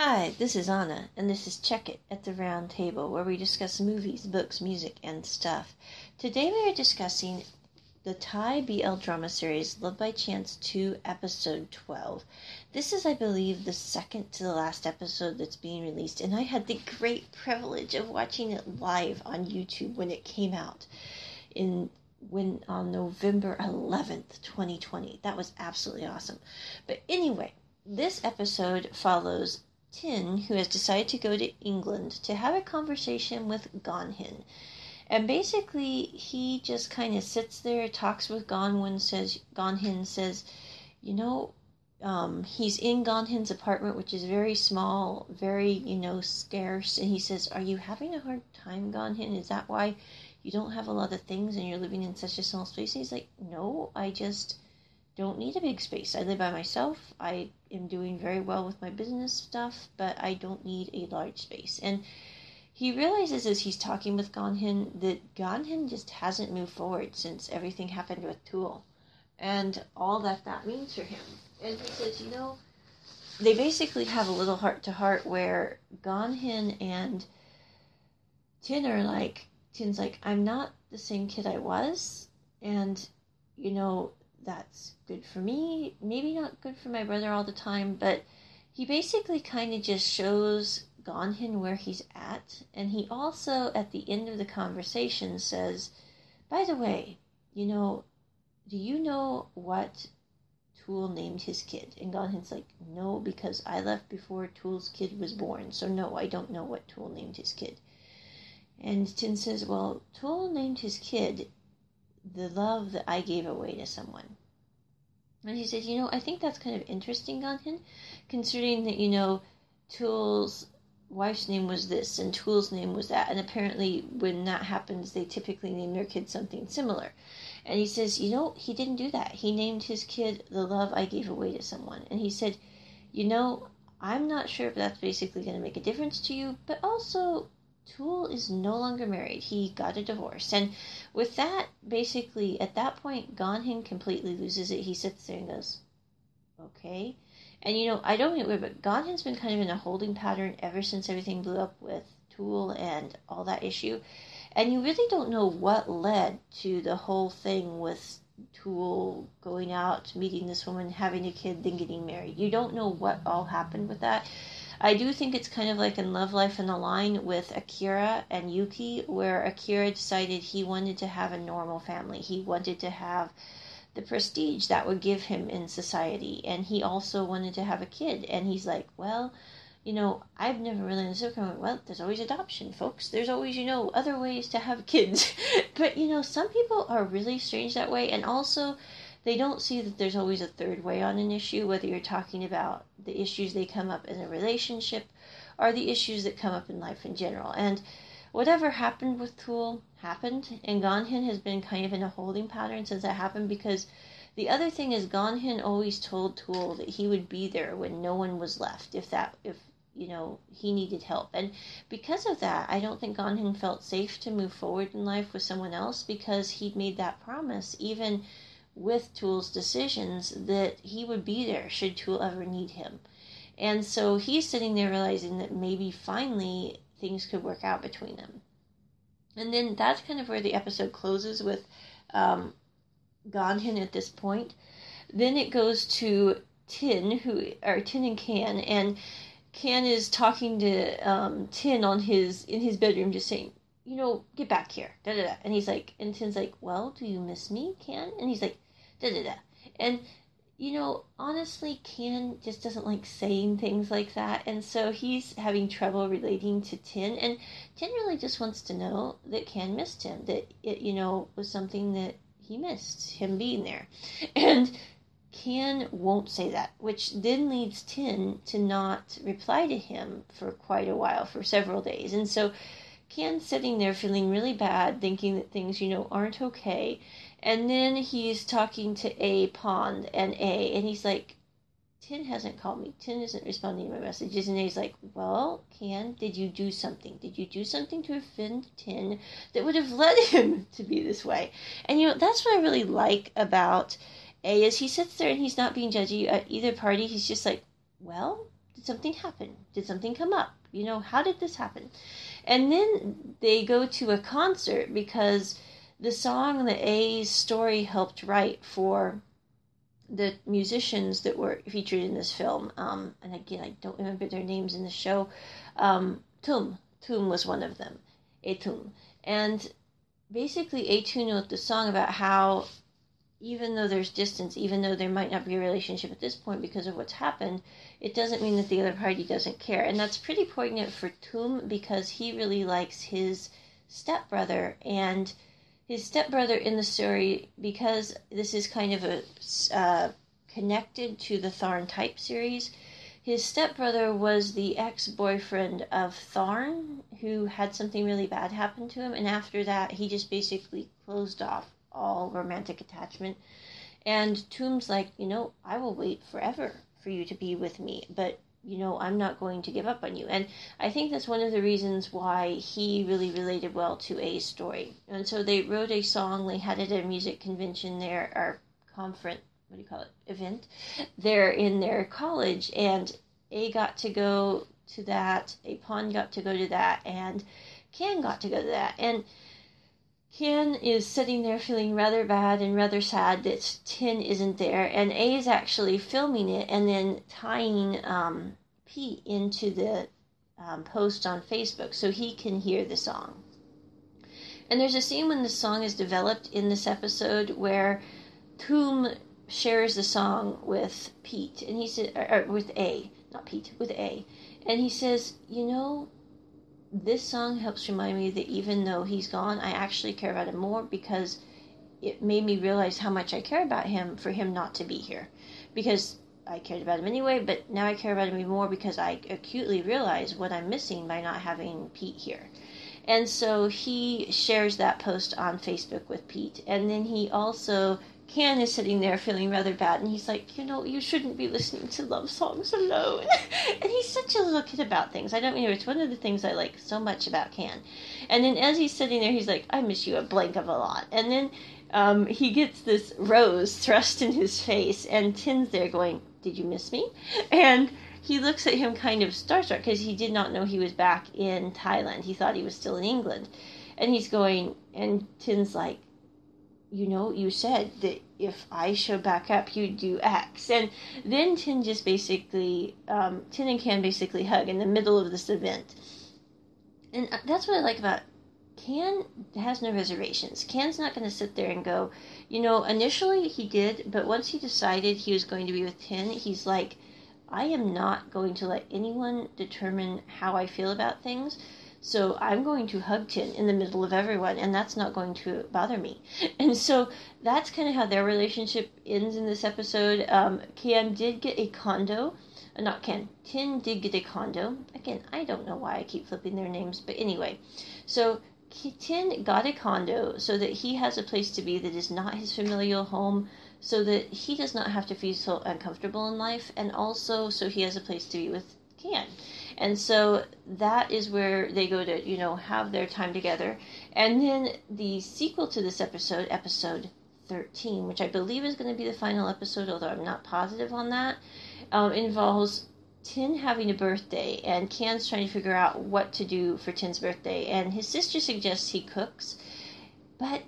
Hi, this is Anna, and this is Check It at the Round Table, where we discuss movies, books, music, and stuff. Today we are discussing the Thai BL drama series Love by Chance 2, episode 12. This is, I believe, the second to the last episode that's being released, and I had the great privilege of watching it live on YouTube when it came out in when on November 11th, 2020. That was absolutely awesome. But anyway, this episode follows Tin, who has decided to go to England to have a conversation with Gonhin. And basically, he just kind of sits there, talks with Gonwin, says, Gonhin says, you know, um, he's in Gonhin's apartment, which is very small, very, you know, scarce. And he says, Are you having a hard time, Gonhin? Is that why you don't have a lot of things and you're living in such a small space? And he's like, No, I just don't need a big space. I live by myself. I am doing very well with my business stuff, but I don't need a large space. And he realizes as he's talking with Gonhin that Gonhin just hasn't moved forward since everything happened with Tool and all that that means for him. And he says, you know, they basically have a little heart to heart where Gonhin and Tin are like, Tin's like, I'm not the same kid I was. And, you know, that's good for me. Maybe not good for my brother all the time, but he basically kind of just shows Gonhin where he's at. And he also, at the end of the conversation, says, By the way, you know, do you know what Tool named his kid? And Gonhin's like, No, because I left before Tool's kid was born. So, no, I don't know what Tool named his kid. And Tin says, Well, Tool named his kid the love that I gave away to someone. And he said, you know, I think that's kind of interesting him, considering that, you know, Tool's wife's name was this and Tool's name was that. And apparently, when that happens, they typically name their kid something similar. And he says, you know, he didn't do that. He named his kid the love I gave away to someone. And he said, you know, I'm not sure if that's basically going to make a difference to you, but also Tool is no longer married. He got a divorce. And with that, basically, at that point, Gonhin completely loses it. He sits there and goes, okay. And, you know, I don't get weird, but Gonhin's been kind of in a holding pattern ever since everything blew up with Tool and all that issue. And you really don't know what led to the whole thing with Tool going out, meeting this woman, having a kid, then getting married. You don't know what all happened with that. I do think it's kind of like in Love Life in the Line with Akira and Yuki, where Akira decided he wanted to have a normal family. He wanted to have the prestige that would give him in society, and he also wanted to have a kid. And he's like, well, you know, I've never really understood. Well, there's always adoption, folks. There's always, you know, other ways to have kids. but you know, some people are really strange that way, and also they don't see that there's always a third way on an issue, whether you're talking about the issues they come up in a relationship or the issues that come up in life in general. And whatever happened with Tool happened, and Gonhin has been kind of in a holding pattern since that happened because the other thing is Gonhin always told Tool that he would be there when no one was left, if that if you know he needed help. And because of that, I don't think Gonhin felt safe to move forward in life with someone else because he'd made that promise even with Tool's decisions that he would be there should Tool ever need him. And so he's sitting there realizing that maybe finally things could work out between them. And then that's kind of where the episode closes with um, at this point. Then it goes to Tin, who or Tin and Can, and Can is talking to um, Tin on his in his bedroom, just saying, you know, get back here, da da da. And he's like, and Tin's like, well, do you miss me, Can? And he's like, da da da. And you know, honestly, Can just doesn't like saying things like that, and so he's having trouble relating to Tin. And Tin really just wants to know that Can missed him, that it, you know, was something that he missed him being there, and Can won't say that, which then leads Tin to not reply to him for quite a while, for several days, and so. Can's sitting there feeling really bad, thinking that things, you know, aren't okay. And then he's talking to A Pond and A, and he's like, Tin hasn't called me. Tin isn't responding to my messages. And A's like, Well, Can, did you do something? Did you do something to offend Tin that would have led him to be this way? And you know, that's what I really like about A is he sits there and he's not being judgy at either party. He's just like, Well, Did something happen? Did something come up? You know, how did this happen? And then they go to a concert because the song that A's story helped write for the musicians that were featured in this film, um, and again, I don't remember their names in the show. Um, Tum, Tum was one of them, Etum, and basically Etum wrote the song about how even though there's distance, even though there might not be a relationship at this point because of what's happened, it doesn't mean that the other party doesn't care, and that's pretty poignant for Tum because he really likes his stepbrother and his stepbrother in the story, because this is kind of a uh, connected to the Tharn type series. His stepbrother was the ex-boyfriend of Tharn, who had something really bad happen to him, and after that, he just basically closed off all romantic attachment. And Tum's like, you know, I will wait forever for you to be with me, but you know, I'm not going to give up on you. And I think that's one of the reasons why he really related well to A's story. And so they wrote a song, they had it at a music convention there, or conference, what do you call it, event, there in their college. And A got to go to that, A Pon got to go to that, and Can got to go to that. And Can is sitting there feeling rather bad and rather sad that Tin isn't there, and A is actually filming it and then tying um, Pete into the um, post on Facebook so he can hear the song. And there's a scene when the song is developed in this episode where Tum shares the song with Pete, and he said, or, or with A, not Pete, with A, and he says, you know, this song helps remind me that even though he's gone, I actually care about him more because it made me realize how much I care about him for him not to be here. Because I cared about him anyway, but now I care about him even more because I acutely realize what I'm missing by not having Pete here. And so he shares that post on Facebook with Pete. And then he also Can is sitting there feeling rather bad, and he's like, you know, you shouldn't be listening to love songs alone. and he's such a little kid about things. I don't mean it's one of the things I like so much about Can. And then as he's sitting there, he's like, I miss you a blank of a lot. And then um, he gets this rose thrust in his face, and Tin's there going, Did you miss me? And he looks at him kind of starstruck because he did not know he was back in Thailand. He thought he was still in England. And he's going, and Tin's like, you know, you said that if I show back up, you'd do X. And then Tin just basically, um, Tin and Can basically hug in the middle of this event. And uh, that's what I like about Can has no reservations. Can's not going to sit there and go, you know, initially he did, but once he decided he was going to be with Tin, he's like, I am not going to let anyone determine how I feel about things. So I'm going to hug Tin in the middle of everyone, and that's not going to bother me. And so that's kind of how their relationship ends in this episode. Um, did get a condo. Uh, not Can. Tin did get a condo. Again, I don't know why I keep flipping their names, but anyway. So Tin got a condo so that he has a place to be that is not his familial home, so that he does not have to feel so uncomfortable in life, and also so he has a place to be with Can. And so that is where they go to, you know, have their time together. And then the sequel to this episode, episode 13, which I believe is going to be the final episode, although I'm not positive on that, um, involves Tin having a birthday, and Can's trying to figure out what to do for Tin's birthday. And his sister suggests he cooks, but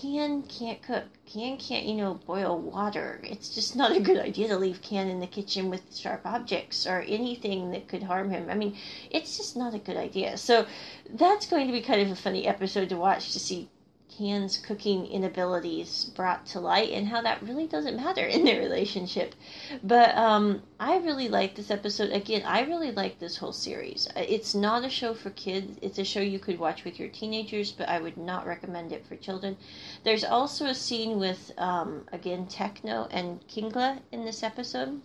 can can't cook. Can can't, you know, boil water. It's just not a good idea to leave Can in the kitchen with sharp objects or anything that could harm him. I mean, it's just not a good idea. So that's going to be kind of a funny episode to watch to see Can's cooking inabilities brought to light and how that really doesn't matter in their relationship. But um, I really like this episode. Again, I really like this whole series. Uh, it's not a show for kids, it's a show you could watch with your teenagers, but I would not recommend it for children. There's also a scene with, um, again, Techno and Kingla in this episode.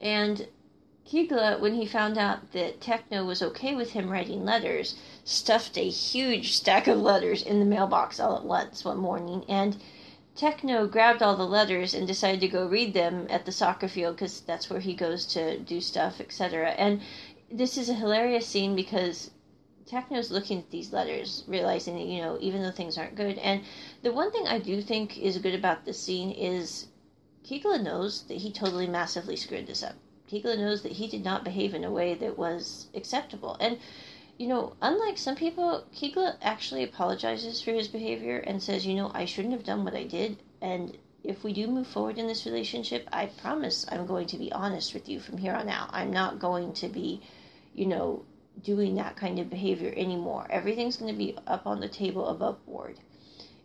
And Kigla, when he found out that Techno was okay with him writing letters, stuffed a huge stack of letters in the mailbox all at once one morning, and Techno grabbed all the letters and decided to go read them at the soccer field because that's where he goes to do stuff, etc. And this is a hilarious scene because Techno's looking at these letters, realizing that, you know, even though things aren't good. And the one thing I do think is good about this scene is Kigla knows that he totally massively screwed this up Kigla knows that he did not behave in a way that was acceptable. And, you know, unlike some people, Kigla actually apologizes for his behavior and says, you know, I shouldn't have done what I did. And if we do move forward in this relationship, I promise I'm going to be honest with you from here on out. I'm not going to be, you know, doing that kind of behavior anymore. Everything's going to be up on the table above board.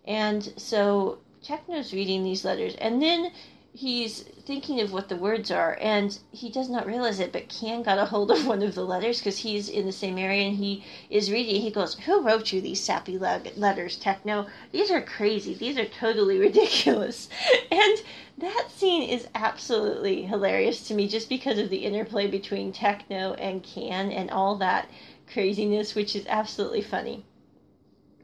And so Techno's reading these letters, and then he's thinking of what the words are, and he does not realize it. But Can got a hold of one of the letters because he's in the same area, and he is reading. He goes, "Who wrote you these sappy letters, Techno? These are crazy. These are totally ridiculous." And that scene is absolutely hilarious to me, just because of the interplay between Techno and Can and all that craziness, which is absolutely funny.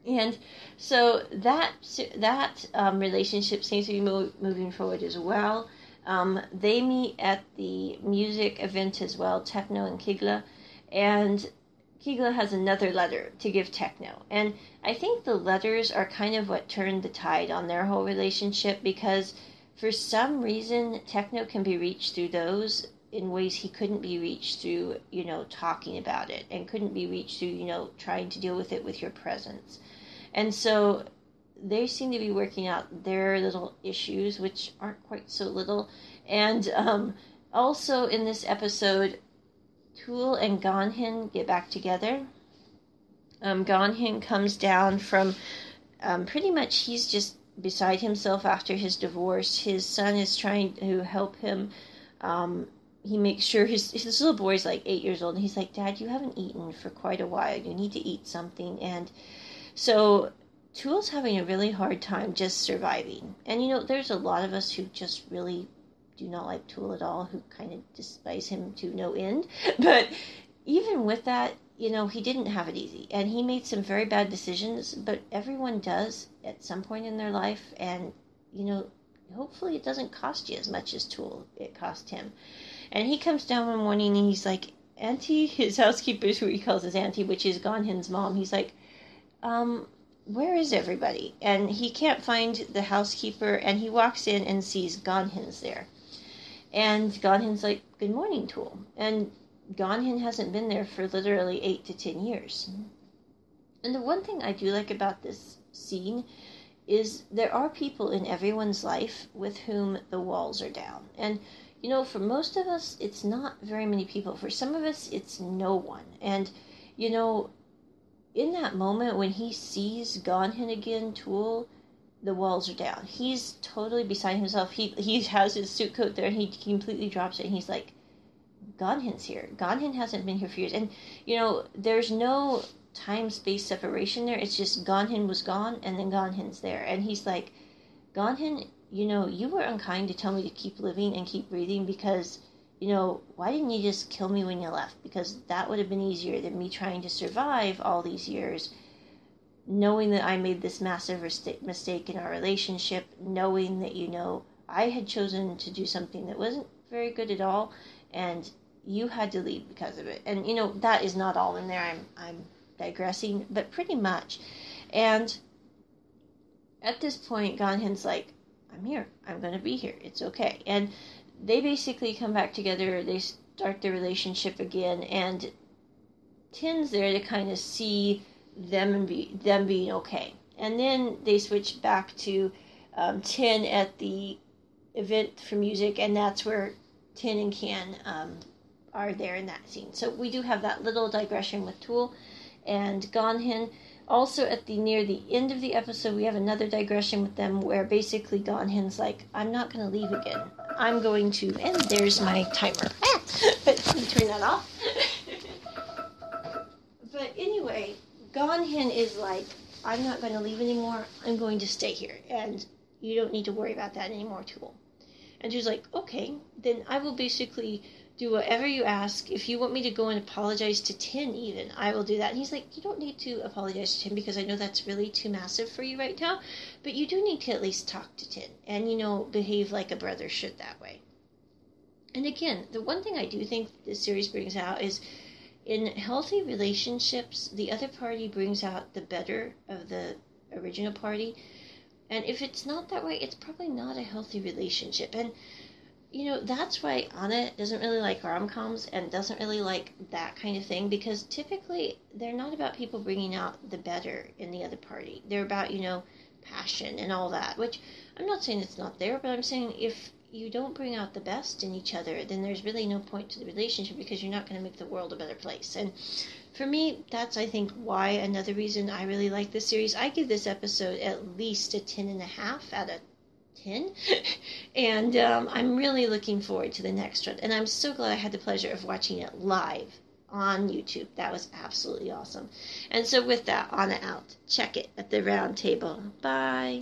And so that that um, relationship seems to be mo- moving forward as well. Um, they meet at the music event as well, Techno and Kigla, and Kigla has another letter to give Techno. And I think the letters are kind of what turned the tide on their whole relationship because for some reason Techno can be reached through those in ways he couldn't be reached through, you know, talking about it and couldn't be reached through, you know, trying to deal with it with your presence. And so they seem to be working out their little issues, which aren't quite so little. And um, also in this episode, Tool and Ganhin get back together. Um, Ganhin comes down from um, pretty much he's just beside himself after his divorce. His son is trying to help him. Um, he makes sure his his little boy's like eight years old, and he's like, "Dad, you haven't eaten for quite a while. You need to eat something." And so Tool's having a really hard time just surviving. And you know, there's a lot of us who just really do not like Tool at all, who kind of despise him to no end. But even with that, you know, he didn't have it easy. And he made some very bad decisions, but everyone does at some point in their life. And, you know, hopefully it doesn't cost you as much as Tool it cost him. And he comes down one morning and he's like, Auntie, his housekeeper who he calls his auntie, which is Ganhin's mom. He's like, um, where is everybody? And he can't find the housekeeper, and he walks in and sees Ganhin's there. And Ganhin's like, Good morning, Tool. And Ganhin hasn't been there for literally eight to ten years. And the one thing I do like about this scene is there are people in everyone's life with whom the walls are down. And, you know, for most of us, it's not very many people. For some of us, it's no one. And, you know, in that moment when he sees Ganhin again, Tool, the walls are down. He's totally beside himself. He he has his suit coat there and he completely drops it and he's like, Ganhin's here. Ganhin hasn't been here for years. And, you know, there's no time space separation there. It's just Ganhin was gone and then Ganhin's there. And he's like, Ganhin, you know, you were unkind to tell me to keep living and keep breathing because you know, why didn't you just kill me when you left? Because that would have been easier than me trying to survive all these years, knowing that I made this massive mistake in our relationship, knowing that, you know, I had chosen to do something that wasn't very good at all, and you had to leave because of it. And, you know, that is not all in there. I'm, I'm digressing, but pretty much. And at this point, Ganhin's like, I'm here. I'm going to be here. It's okay. And they basically come back together. They start their relationship again, and Tin's there to kind of see them and be them being okay. And then they switch back to um, Tin at the event for music, and that's where Tin and Can um, are there in that scene. So we do have that little digression with Tool and Ganhin. Also, at the near the end of the episode, we have another digression with them where basically Ganhin's like, "I'm not going to leave again. I'm going to." And there's my timer. But turn that off. but anyway, Ganhin is like, "I'm not going to leave anymore. I'm going to stay here, and you don't need to worry about that anymore, Tool." And she's like, "Okay, then I will basically." Do whatever you ask. If you want me to go and apologize to Tin, even, I will do that. And he's like, You don't need to apologize to Tin because I know that's really too massive for you right now, but you do need to at least talk to Tin and, you know, behave like a brother should that way. And again, the one thing I do think this series brings out is in healthy relationships, the other party brings out the better of the original party. And if it's not that way, it's probably not a healthy relationship. And you know, that's why Anna doesn't really like rom coms and doesn't really like that kind of thing because typically they're not about people bringing out the better in the other party. They're about, you know, passion and all that, which I'm not saying it's not there, but I'm saying if you don't bring out the best in each other, then there's really no point to the relationship because you're not going to make the world a better place. And for me, that's I think why another reason I really like this series. I give this episode at least a ten and a half out of 10. and um, I'm really looking forward to the next one. And I'm so glad I had the pleasure of watching it live on YouTube. That was absolutely awesome. And so, with that, on and out. Check it at the round table. Bye.